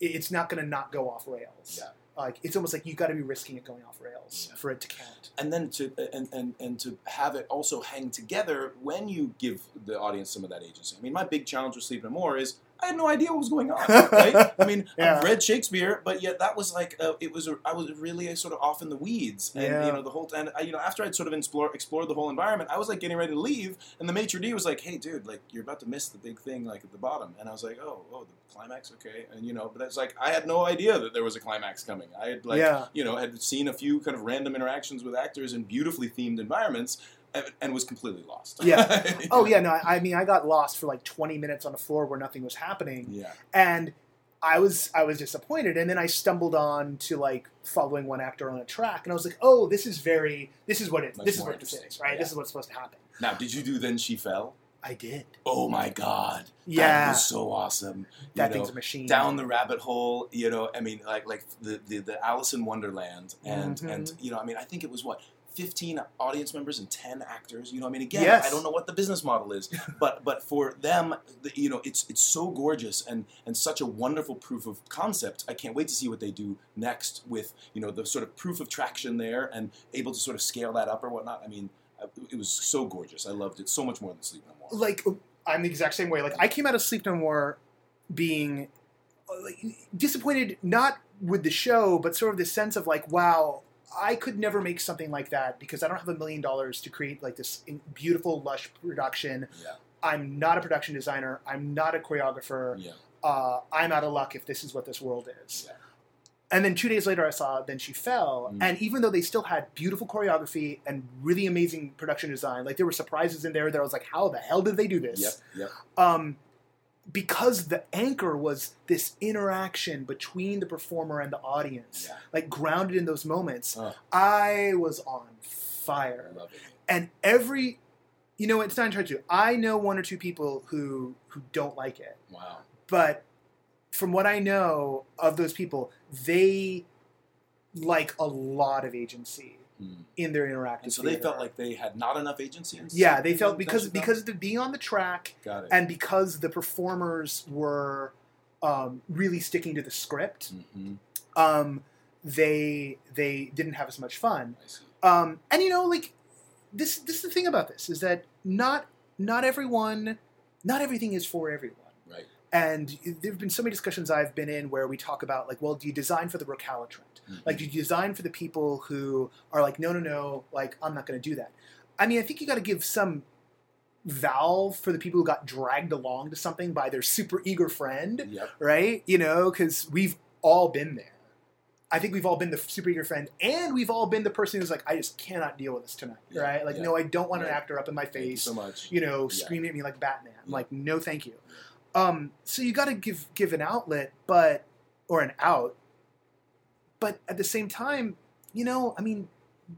It's not gonna not go off rails. Yeah. Like it's almost like you got to be risking it going off rails Yeah. for it to count. and then to and, and and to have it also hang together when you give the audience some of that agency. I mean, my big challenge with Sleep No More is I had no idea what was going on. Right? I mean, Yeah. I've read Shakespeare, but yet that was like uh, it was. A, I was really sort of off in the weeds, and Yeah. you know the whole time. You know, after I'd sort of explore, explored the whole environment, I was like getting ready to leave, and the maitre d was like, "Hey, dude, like you're about to miss the big thing, like at the bottom." And I was like, "Oh, oh, the climax, okay." And you know, but it's like I had no idea that there was a climax coming. I had like yeah. you know, had seen a few kind of random interactions with actors in beautifully themed environments and, and was completely lost. Yeah. Oh yeah. No, I, I mean, I got lost for like 20 minutes on a floor where nothing was happening. Yeah. and I was I was disappointed. And then I stumbled on to like following one actor on a track, and I was like, oh, this is very this is what it Much this is what this is, right? Yeah. This is what's supposed to happen. Now, did you do Then She Fell? I did. Oh my God. Yeah, That was so awesome. that you thing's a machine. down the rabbit hole, you know, I mean, like like the, the, the Alice in Wonderland. And, Mhm. and, you know, I mean, I think it was what? 15 audience members and 10 actors you know i mean again Yes. i don't know what the business model is but but for them the, you know it's it's so gorgeous and and such a wonderful proof of concept i can't wait to see what they do next with you know the sort of proof of traction there and able to sort of scale that up or whatnot i mean uh, it was so gorgeous i loved it so much more than sleep no more like I'm the exact same way. Like I came out of Sleep No More being uh, like, disappointed, not with the show, but sort of this sense of like, wow, I could never make something like that because I don't have a million dollars to create like this in- beautiful, lush production. yeah I'm not a production designer. I'm not a choreographer. yeah Uh, I'm out of luck if this is what this world is. yeah And then two days later, I saw Then She Fell. Mm. And even though they still had beautiful choreography and really amazing production design, like there were surprises in there that I was like, how the hell did they do this? yep yep um, because the anchor was this interaction between the performer and the audience, yeah like grounded in those moments, Oh. I was on fire. i love it And every, you know, it's not entirely true. I know one or two people who who don't like it, wow but from what I know of those people, they like a lot of agency Hmm. in their interactive. and so they felt like they had not enough agency yeah, they felt because because of being on the track and because the performers were um, really sticking to the script, hmm um, they they didn't have as much fun. Um, and you know, like this this is the thing about this is that not not everyone, not everything is for everyone. And there have been so many discussions I've been in where we talk about like, well, do you design for the recalcitrant? Mhm. Like, do you design for the people who are like, no, no, no, like I'm not going to do that. I mean, I think you got to give some valve for the people who got dragged along to something by their super eager friend, yep right? You know, because we've all been there. I think we've all been the super eager friend, and we've all been the person who's like, I just cannot deal with this tonight, Yeah, right? Like, yeah. no, I don't want an actor up in my face so much you know, Yeah. screaming at me like Batman. Yeah. like, no, thank you. Um, so you got to give give an outlet, but or an out. But at the same time, you know, I mean,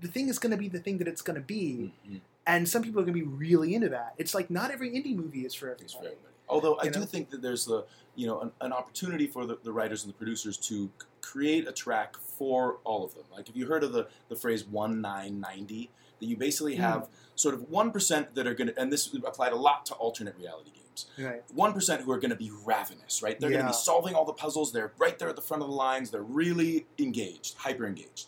the thing is going to be the thing that it's going to be, Mhm. and some people are going to be really into that. It's like not every indie movie is for Thanks for everybody. everybody. Although I You do know? think that there's the you know an, an opportunity for the, the writers and the producers to create a track for all of them. Like have you heard of the the phrase one nine ninety? That you basically Hmm. have sort of one percent that are going to, and this applied a lot to alternate reality games. Right. One percent who are going to be ravenous, right? They're going to be solving all the puzzles. They're right there at the front of the lines. They're really engaged, hyper engaged.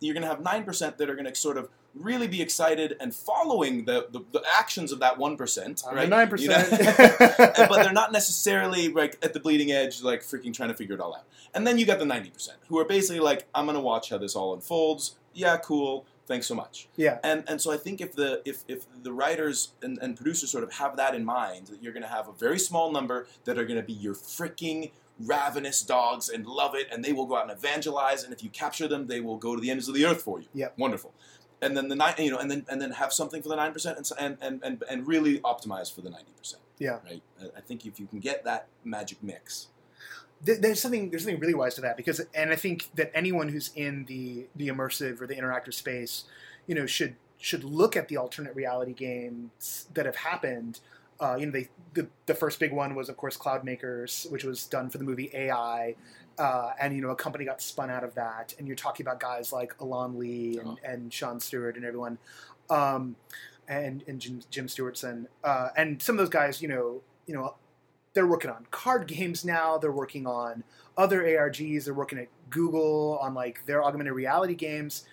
You're going to have nine percent that are going to sort of really be excited and following the, the, the actions of that one percent, I'm right? nine You know? percent. But they're not necessarily like at the bleeding edge, like freaking trying to figure it all out. And then you got the ninety percent who are basically like, I'm gonna watch how this all unfolds. Yeah, cool. Thanks so much. yeah. And and so I think if the if, if the writers and, and producers sort of have that in mind, that you're gonna have a very small number that are gonna be your freaking ravenous dogs and love it, and they will go out and evangelize, and if you capture them, they will go to the ends of the earth for you. Yeah. Wonderful. And then the nine, you know, and then and then have something for the nine percent, and, and and and really optimize for the ninety percent. Yeah. Right. I think if you can get that magic mix, th- there's something there's something really wise to that because and I think that anyone who's in the the immersive or the interactive space, you know, should should look at the alternate reality games that have happened. Uh, you know, they the, the first big one was of course Cloud Makers, which was done for the movie AI, uh, and you know a company got spun out of that. And you're talking about guys like Elan Lee and, Oh. and Sean Stewart and everyone, um, and and Jim, Jim Stewartson, uh, and some of those guys, you know, you know, they're working on card games now. They're working on other ARGs. They're working at Google on like their augmented reality games.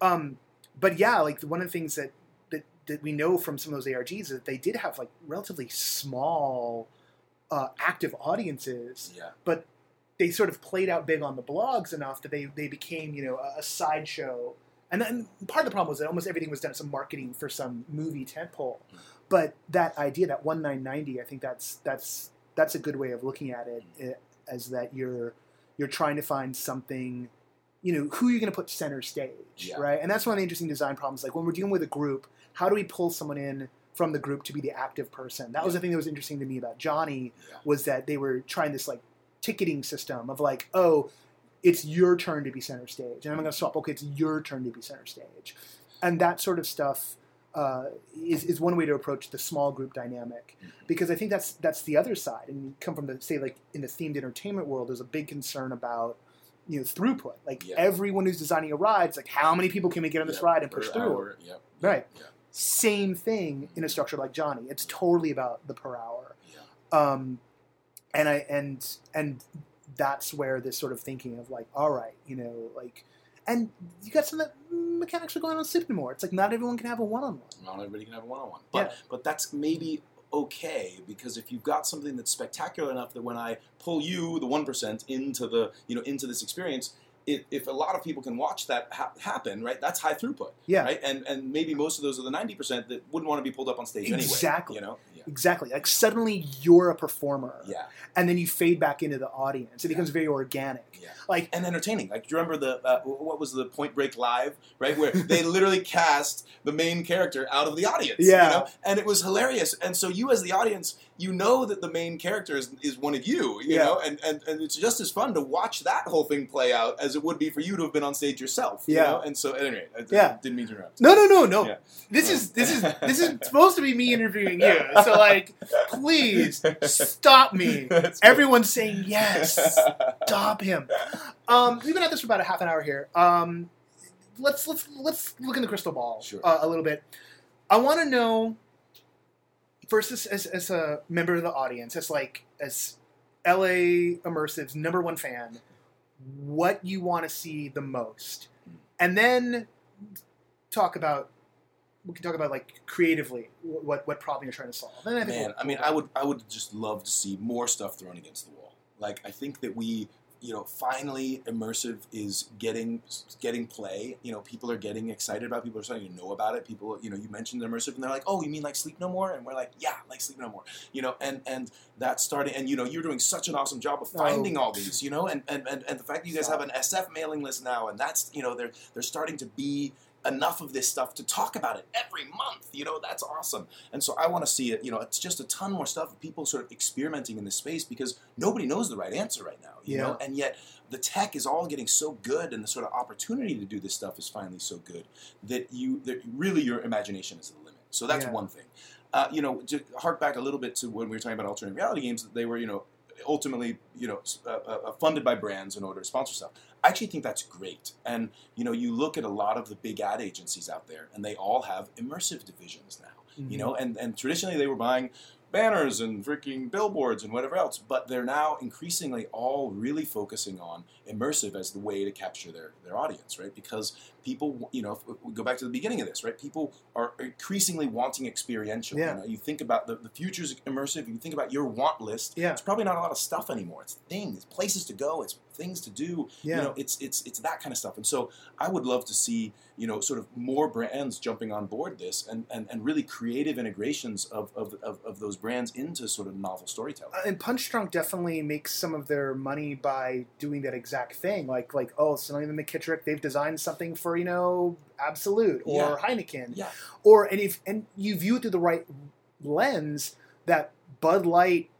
Um, but yeah, like one of the things that, that that we know from some of those ARGs is that they did have like relatively small uh, active audiences. Yeah. But they sort of played out big on the blogs enough that they they became you know a, a sideshow. And then part of the problem was that almost everything was done as some marketing for some movie tentpole. But that idea, that one nine ninety, I think that's that's that's a good way of looking at it, eh, as that you're you're trying to find something, you know, who you're going to put center stage, Yeah. right? And that's one of the interesting design problems. Like when we're dealing with a group, how do we pull someone in from the group to be the active person? That was the thing that was interesting to me about Johnny Yeah. was that they were trying this like ticketing system of like, oh, it's your turn to be center stage, and I'm going to swap. Okay, it's your turn to be center stage, and that sort of stuff uh, is is one way to approach the small group dynamic Mhm. because I think that's that's the other side. And you come from the say like in the themed entertainment world, there's a big concern about you know throughput. Like everyone who's designing a ride, it's like how many people can we get on this Yeah, ride and per push through? hour, Yep. Right. Same thing in a structure like Johnny. It's totally about the per hour. Yeah. Um, and I and and that's where this sort of thinking of like, all right, you know, like, and you got some that mechanics are going on Super more. It's like not everyone can have a one-on-one. Not everybody can have a one-on-one, but Yeah. but that's maybe okay because if you've got something that's spectacular enough that when I pull you, the one percent, into the you know into this experience, if, if a lot of people can watch that ha- happen, right? That's high throughput, Yeah, right? And and maybe most of those are the ninety percent that wouldn't want to be pulled up on stage anyway. Exactly. You know. Exactly. Like suddenly you're a performer, Yeah. and then you fade back into the audience. It Yeah. becomes very organic. Yeah. Like and entertaining. Like, do you remember the uh, what was the Point Break Live, right? Where they literally cast the main character out of the audience. Yeah. You know? And it was hilarious. And so you, as the audience, you know that the main character is, is one of you. You Yeah. know, and, and and it's just as fun to watch that whole thing play out as it would be for you to have been on stage yourself. you Yeah. know? And so anyway, I, Yeah. didn't mean to interrupt. no, no, no, no. Yeah. This is this is this is supposed to be me interviewing you. So like, please stop me. Everyone's saying yes. Stop him. Um, we've been at this for about a half an hour here. Um, let's let's let's look in the crystal ball Sure. uh, a little bit. I want to know first, as, as as a member of the audience, as like as LA Immersive's number one fan, what you want to see the most, and then talk about. We can talk about like creatively what what problem you're trying to solve. And I Man, we'll- I mean, we'll- I would, I would just love to see more stuff thrown against the wall. Like, I think that we, you know, finally immersive is getting, getting play. You know, people are getting excited about. it. People are starting to know about it. People, you know, you mentioned immersive, and they're like, "Oh, you mean like Sleep No More?" And we're like, "Yeah, like Sleep No More." You know, and and that's starting. And you know, you're doing such an awesome job of Oh. finding all these. You know, and and and, and the fact that you guys have an SF mailing list now, and that's you know, they're they're starting to be enough of this stuff to talk about it every month. You know, that's awesome. And so I want to see it. You know, it's just a ton more stuff of people sort of experimenting in this space because nobody knows the right answer right now. You know, and yet the tech is all getting so good, and the sort of opportunity to do this stuff is finally so good that you that really your imagination is the limit. So that's Yeah. one thing. Uh, you know, to hark back a little bit to when we were talking about alternate reality games, they were you know ultimately you know uh, uh, funded by brands in order to sponsor stuff. I actually think that's great. And you know, you look at a lot of the big ad agencies out there, and they all have immersive divisions now. Mm-hmm. You know, and and traditionally they were buying banners and freaking billboards and whatever else, but they're now increasingly all really focusing on immersive as the way to capture their their audience, right? Because people, you know, if we go back to the beginning of this, right? People are increasingly wanting experiential. Yeah. You, know, you think about the, the future's immersive. You think about your want list. Yeah. It's probably not a lot of stuff anymore. It's things, places to go. It's things to do yeah. you know it's it's it's that kind of stuff and so i would love to see you know sort of more brands jumping on board this and and, and really creative integrations of, of, of, of those brands into sort of novel storytelling Uh, and Punchdrunk definitely makes some of their money by doing that exact thing. Like, like oh, and McKittrick, they've designed something for you know Absolut or Yeah. Heineken, yeah or and if and you view it through the right lens, that Bud Light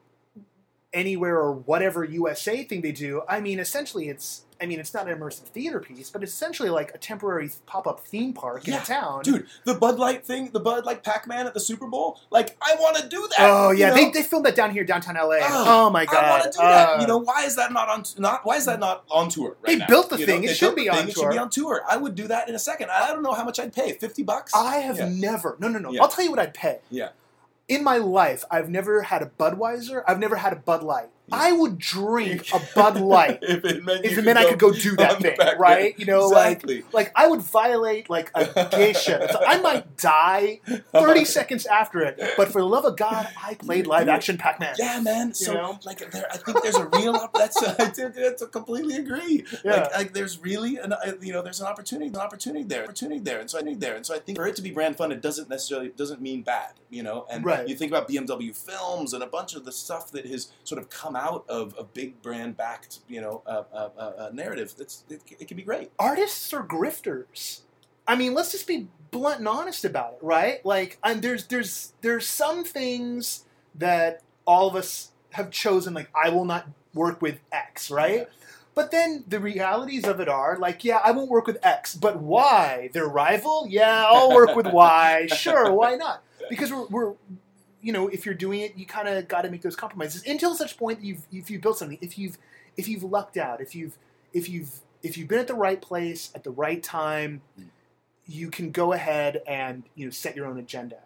anywhere or whatever USA thing they do, I mean, essentially it's. I mean, it's not an immersive theater piece, but it's essentially like a temporary pop-up theme park in a town. Dude, the Bud Light thing, the Bud Light Pac-Man at the Super Bowl, like I want to do that. Oh you yeah, know? they, they filmed that down here, downtown LA. Ugh, oh my god, I want to do that. Uh, You know, why is that not on? Not why is that not on tour? Right They now? built the You thing. It they should be on thing. It tour. should be on tour. I would do that in a second. I don't know how much I'd pay. Fifty bucks. I have Yeah. never. No, no, no. Yeah. I'll tell you what I'd pay. Yeah. In my life, I've never had a Budweiser. I've never had a Bud Light. I would drink a Bud Light if it meant, if it meant I could go do that thing, right? end. You know, like exactly. like I would violate like a geisha. So I might die thirty seconds after it, but for the love of God, I played live action Pac Man. Yeah, man. So, know? like, there, I think there's a real. Op- that's I do, that's completely agree. Yeah. Like, like, there's really an, uh, you know, there's an opportunity, an opportunity there, opportunity there, and so I need there, and so I think for it to be brand funded doesn't necessarily doesn't mean bad, you know. And Right. you think about BMW films and a bunch of the stuff that has sort of come out of a big brand backed, you know, uh, uh, uh, uh, narrative. It, it can be great. artists are grifters. I mean, let's just be blunt and honest about it, right? Like, and there's there's there's some things that all of us have chosen. Like, I will not work with X, right? Yeah. But then the realities of it are like, yeah, I won't work with X, but Y, their rival, yeah, I'll work with Y. Sure, why not? Because we're, we're you know, if you're doing it, you kind of got to make those compromises until such point that you've if you've built something, if you've if you've lucked out, if you've if you've if you've been at the right place at the right time, Mm. you can go ahead and you know set your own agenda.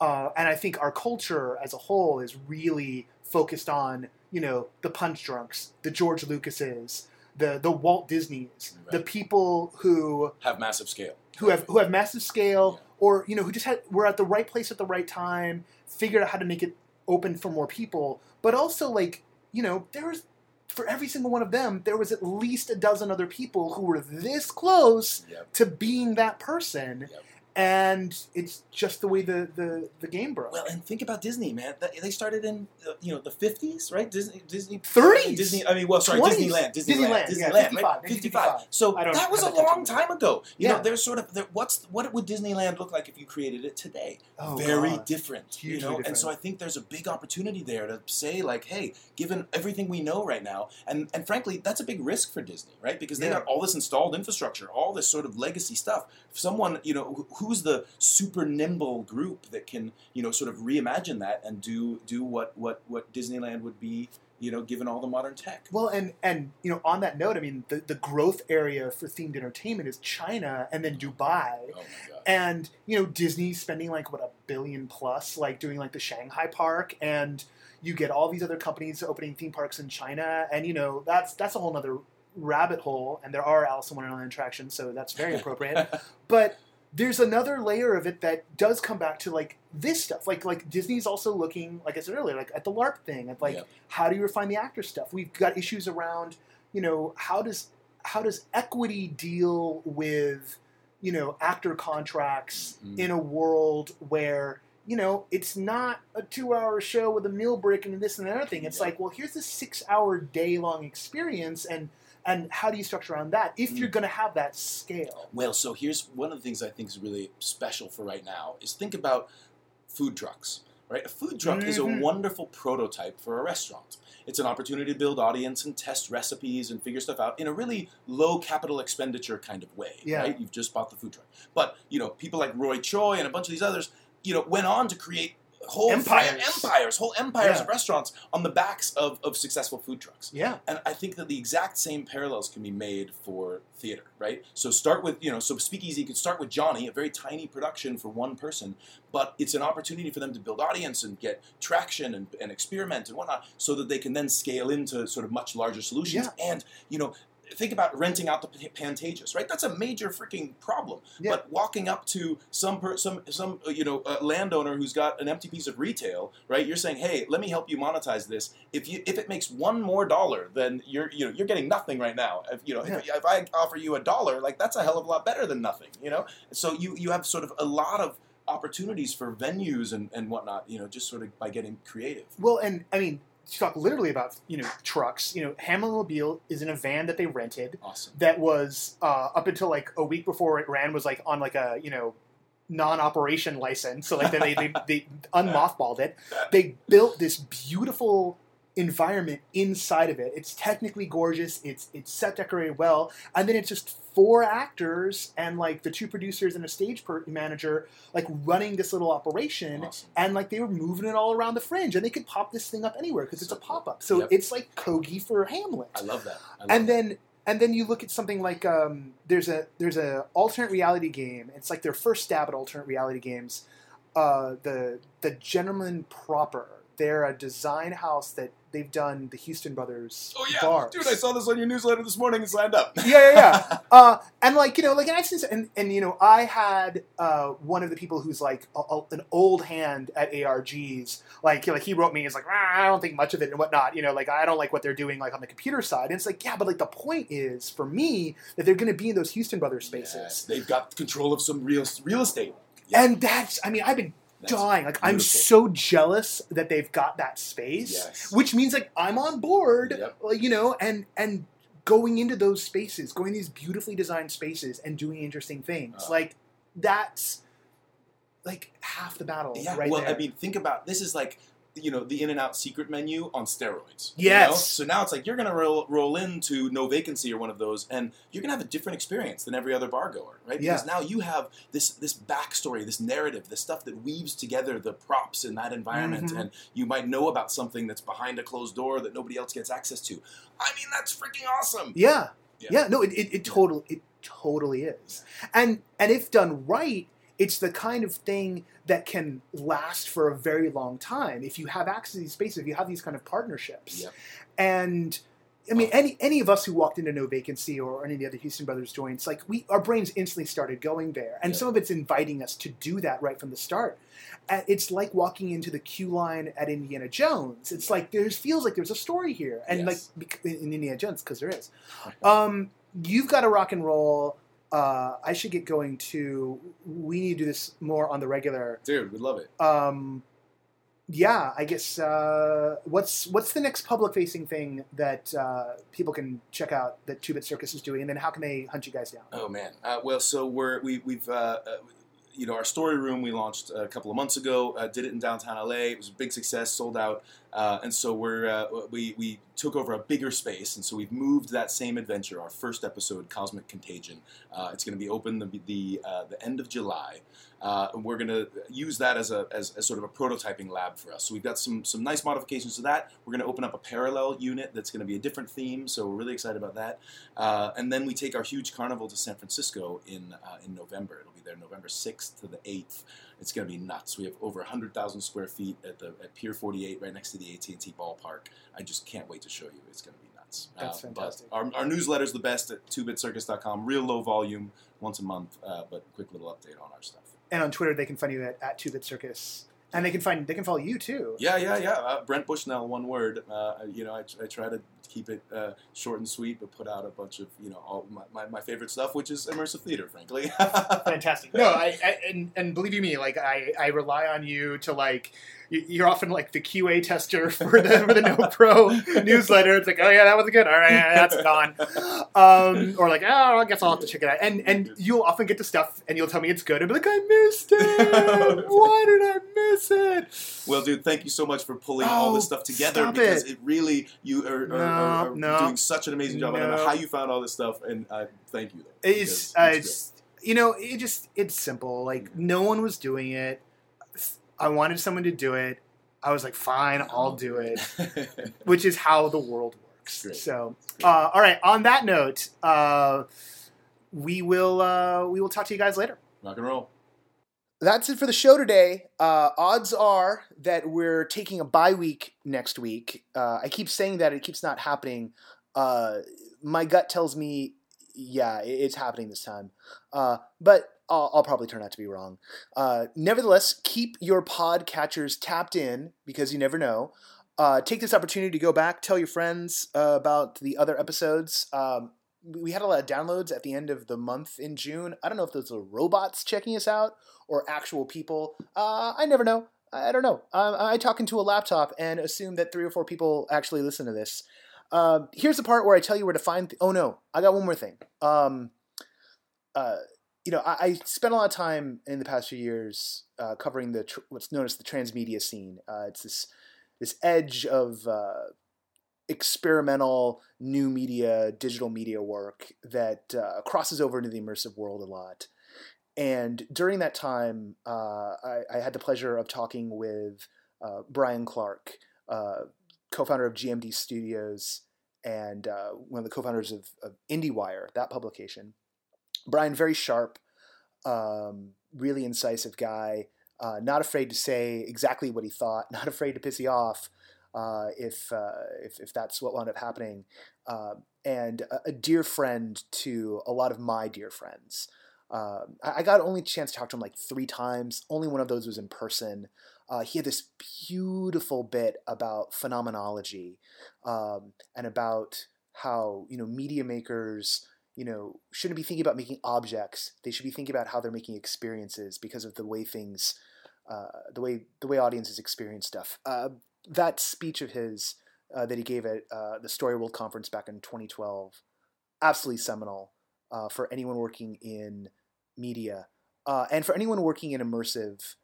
Uh, and I think our culture as a whole is really focused on you know the Punchdrunks, the George Lucases, the the Walt Disneys, the people who Have massive scale. who have who have massive scale Yeah. Or you know who just had were at the right place at the right time figured out how to make it open for more people but also like you know there was for every single one of them there was at least a dozen other people who were this close Yep. to being that person Yep. And it's just the way the the, the game broke Well, and think about Disney, man. They started in uh, you know the fifties, right? Disney, Disney, 30s. Disney. I mean, well, sorry, 20s. Disneyland, Disneyland, Disneyland, Disneyland, yeah, right? 55, 55. So that was a long time ago. You Yeah. know, there's sort of there, what's what would Disneyland look like if you created it today? Oh, Very God. different, you know. different. And so I think there's a big opportunity there to say like, hey, given everything we know right now, and and frankly, that's a big risk for Disney, right? Because they Yeah. got all this installed infrastructure, all this sort of legacy stuff. Someone, you know, who's the super nimble group that can, you know, sort of reimagine that and do do what what what Disneyland would be, you know, given all the modern tech. Well, and and you know, on that note, I mean, the, the growth area for themed entertainment is China and then Dubai, Oh and you know, Disney's spending like what a billion plus, like doing like the Shanghai park, and you get all these other companies opening theme parks in China, and you know, that's that's a whole other rabbit hole, and there are Alice in Wonderland attractions, so that's very appropriate. but there's another layer of it that does come back to like this stuff like like disney's also looking like i said earlier like at the larp thing at like Yep. how do you refine the actor stuff we've got issues around you know how does how does equity deal with you know actor contracts Mhm. in a world where you know it's not a two hour show with a meal break and this and the other thing it's Yeah. like well here's a six hour day long experience and and how do you structure around that if Mm. you're going to have that scale Well, so here's one of the things I think is really special for right now is think about food trucks. Right, a food truck is a Mhm. wonderful prototype for a restaurant. It's an opportunity to build audience and test recipes and figure stuff out in a really low capital expenditure kind of way. Yeah. Right, you've just bought the food truck, but you know people like Roy Choi and a bunch of these others, you know, went on to create whole Empires. fran- empires, whole empires Yeah. of restaurants on the backs of, of successful food trucks. yeah And I think that the exact same parallels can be made for theater, right? So start with, you know, so Speakeasy could start with Johnny, a very tiny production for one person, but it's an opportunity for them to build audience and get traction and, and experiment and whatnot so that they can then scale into sort of much larger solutions. Yeah. And, you know, think about renting out the Pantages, right? That's a major freaking problem. Yeah. But walking up to some per, some some uh, you know uh, landowner who's got an empty piece of retail, right? You're saying, "Hey, let me help you monetize this. If you if it makes one more dollar, then you're you know you're getting nothing right now. If you know if, if I offer you a dollar, like that's a hell of a lot better than nothing, you know. So you you have sort of a lot of opportunities for venues and and whatnot, you know, just sort of by getting creative. Well, and I mean, talk literally about you know trucks. You know, Hamilmobile is in a van that they rented Awesome. that was uh, up until like a week before it ran was like on like a you know non-operation license. So like they they, they, they unmothballed it. They built this beautiful environment inside of it. It's technically gorgeous. It's it's set decorated well, and then it's just four actors and like the two producers and a stage per- manager like running this little operation. Awesome. And like they were moving it all around the fringe, and they could pop this thing up anywhere because it's a pop up. So Yep. it's like Kogi for Hamlet I love that. I love and that. then and then you look at something like um, there's a there's a alternate reality game. It's like their first stab at alternate reality games. Uh, the the Gentleman Proper. They're a design house that they've done the Houston Brothers Oh yeah, bars. dude! I saw this on your newsletter this morning and signed up. Yeah, yeah, yeah. uh, and like you know, like and I've seen, and and you know, I had uh, one of the people who's like a, a- an old hand at ARGs. Like, like he wrote me, he's like, "Ah, I don't think much of it and whatnot. You know, like I don't like what they're doing, like on the computer side. And it's like, yeah, but like the point is for me that they're going to be in those Houston Brothers spaces, Yes, they've got control of some real real estate. Yeah, and that's, I mean, I've been that's dying. Like I'm so jealous that they've got that space, Yes. which means like I'm on board. Yep. like, You know, and and going into those spaces, going to these beautifully designed spaces, and doing interesting things. Uh. like that's like half the battle. Yeah, right well, there. I mean, think about this is like you know the In-N-Out secret menu on steroids. you Yes. know? So now it's like you're gonna roll roll into No Vacancy or one of those, and you're gonna have a different experience than every other bar goer, right? Yeah. Because now you have this this backstory, this narrative, this stuff that weaves together the props in that environment, Mhm. and you might know about something that's behind a closed door that nobody else gets access to. I mean, that's freaking awesome. yeah, Yeah. yeah, no, it, it, it totally it totally is, and and if done right, it's the kind of thing that can last for a very long time if you have access to these spaces, if you have these kind of partnerships. Yep. And I mean, any any of us who walked into No Vacancy or any of the other Houston Brothers joints, like we, our brains instantly started going there, and Yeah. some of it's inviting us to do that right from the start. Uh, It's like walking into the queue line at Indiana Jones. It's like there's feels like there's a story here, and Yes. like in Indiana Jones because there is. Um, you've got to rock and roll. Uh, I should get going too. We need to do this more on the regular. Dude, we love it. Um, yeah, I guess. Uh, what's what's the next public facing thing that uh, people can check out that Two Bit Circus is doing, and then how can they hunt you guys down? Oh man. Uh, well, so we're we, we've uh, uh, you know our story room we launched a couple of months ago. Uh, did it in downtown LA. It was a big success, sold out. Uh, and so we're uh, we we took over a bigger space, and so we've moved that same adventure. Our first episode, Cosmic Contagion. Uh, it's going to be open the the uh, the end of July. Uh, and we're going to use that as a as, as sort of a prototyping lab for us. So we've got some some nice modifications to that. We're going to open up a parallel unit that's going to be a different theme. So we're really excited about that. Uh, and then we take our huge carnival to San Francisco in in November. It'll be there November sixth to the eighth. It's going to be nuts. We have over hundred thousand square feet at the at Pier Forty Eight, right next to the AT and T ballpark. I just can't wait to show you. It's going to be nuts. That's Uh, but fantastic. Our, our newsletter's the best at twobitcircus.com. Real low volume, once a month, uh, but quick little update on our stuff. And on Twitter, they can find you at, at Two Bit Circus, and they can find they can follow you too. Yeah, yeah, yeah. Uh, Brent Bushnell, one word. Uh, you know, I, I try to keep it uh, short and sweet, but put out a bunch of you know all my, my, my favorite stuff, which is immersive theater, frankly. Fantastic. No, I, I and, and believe you me, like I, I rely on you to like you're often like the QA tester for the for the No Pro newsletter. It's like, oh yeah, that was good. All right, that's gone. Um, or like, oh, I guess I'll have to check it out. And and you'll often get to stuff, and you'll tell me it's good, and be like, I missed it. Why did I miss it? Well, dude, thank you so much for pulling all this Oh, stuff together because it. it. really you are, are, No, are, are no. doing such an amazing job. I don't know how you found all this stuff, and I thank you. Though, It's, because uh, it's it's you know, it just it's simple. Like no one was doing it. I wanted someone to do it. I was like, fine. I'll do it. it. which is how the world works. Great. So, uh, all right. On that note, uh, we will uh, we will talk to you guys later. Rock and roll. That's it for the show today. Uh, odds are that we're taking a bye week next week. Uh, I keep saying that it keeps not happening. Uh, my gut tells me, yeah, it's happening this time. Uh, but I'll, I'll probably turn out to be wrong. Uh, nevertheless, keep your pod catchers tapped in because you never know. Uh, take this opportunity to go back, tell your friends uh, about the other episodes. Um, we had a lot of downloads at the end of the month in June. I don't know if those are robots checking us out or actual people. Uh, I never know. I don't know. I, I talk into a laptop and assume that three or four people actually listen to this. Uh, here's the part where I tell you where to find. Th- oh no, I got one more thing. Um, uh, you know, I, I spent a lot of time in the past few years uh, covering the tr- what's known as the transmedia scene. Uh, it's this this edge of uh, experimental new media, digital media work that uh, crosses over into the immersive world a lot. And during that time, uh, I, I, had the pleasure of talking with uh, Brian Clark, co-founder of GMD Studios and one of the co-founders of, of IndieWire, that publication. Brian, very sharp, um, really incisive guy, uh, not afraid to say exactly what he thought, not afraid to piss you off uh, if, uh, if, if that's what wound up happening, uh, and a, a, dear friend to a lot of my dear friends. Um, I, got only chance to talk to him like three times. Only one of those was in person. Uh, he had this beautiful bit about phenomenology um, and about how you know media makers you know shouldn't be thinking about making objects they should be thinking about how they're making experiences because of the way things uh, the way the way audiences experience stuff uh, that speech of his uh, that he gave at uh, the story world conference back in 2012 absolutely seminal uh, for anyone working in media uh, and for anyone working in immersive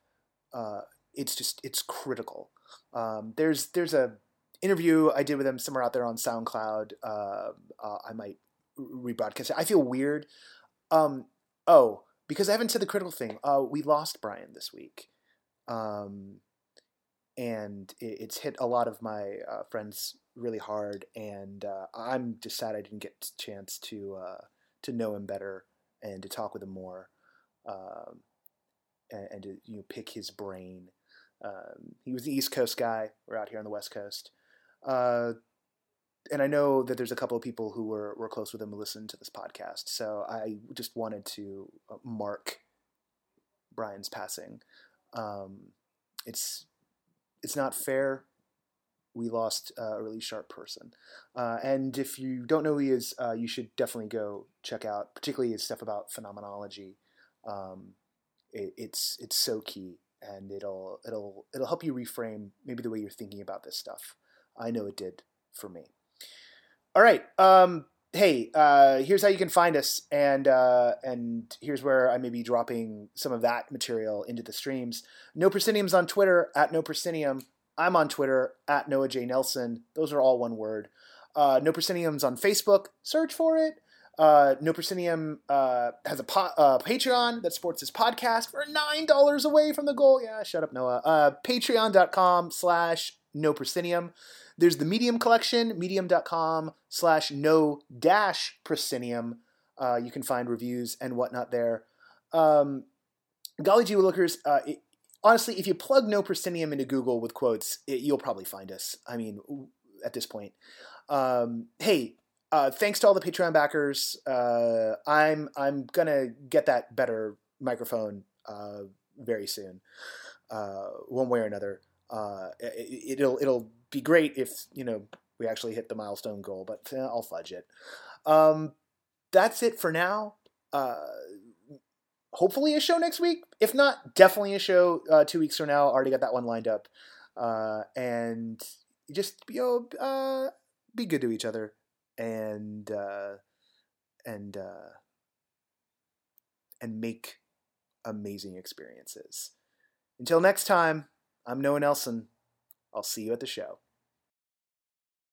it's just it's critical um, there's there's a interview I did with him somewhere out there on SoundCloud. I might rebroadcast it. I feel weird. Um, oh, because I haven't said the critical thing. Uh, we lost Brian this week, um, and it, it's hit a lot of my uh, friends really hard. And uh, I'm just sad I didn't get a chance to uh, to know him better and to talk with him more, um, and, and, to you know pick his brain. Um, he was the East Coast guy. We're out here on the West Coast. Uh, and I know that there's a couple of people who were, were close with him who listened to this podcast. So I just wanted to uh, mark Brian's passing. Um, it's it's not fair. We lost a really sharp person. Uh, and if you don't know who he is, uh, you should definitely go check out, particularly his stuff about phenomenology. Um, it, it's it's so key, and it'll it'll it'll help you reframe maybe the way you're thinking about this stuff. I know it did for me. All right. Um, hey, uh, here's how you can find us, and uh, and here's where I may be dropping some of that material into the streams. No Proscenium's on Twitter at No Proscenium. I'm on Twitter at Noah J Nelson. Those are all one word. Uh, no Proscenium's on Facebook. Search for it. Uh, no Proscenium uh, has a po- uh, Patreon that supports this podcast for nine dollars away from the goal. Yeah, shut up, Noah. Uh, Patreon.com slash No Proscenium. There's the Medium collection, medium.com slash no dash proscenium. Uh, you can find reviews and whatnot there. Um, golly gee lookers, uh, it, honestly, if you plug no proscenium into Google with quotes, it, you'll probably find us. I mean, at this point. Um, hey, uh, thanks to all the Patreon backers. Uh, I'm I'm gonna get that better microphone uh, very soon, uh, one way or another. Uh, it, will it'll be great if you know we actually hit the milestone goal, but eh, I'll fudge it. Um, that's it for now. Uh, hopefully a show next week. If not, definitely a show uh, two weeks from now. Already got that one lined up. Uh, and just you know, uh, be good to each other, and uh, and uh, and make amazing experiences. Until next time, I'm Noah Nelson. I'll see you at the show.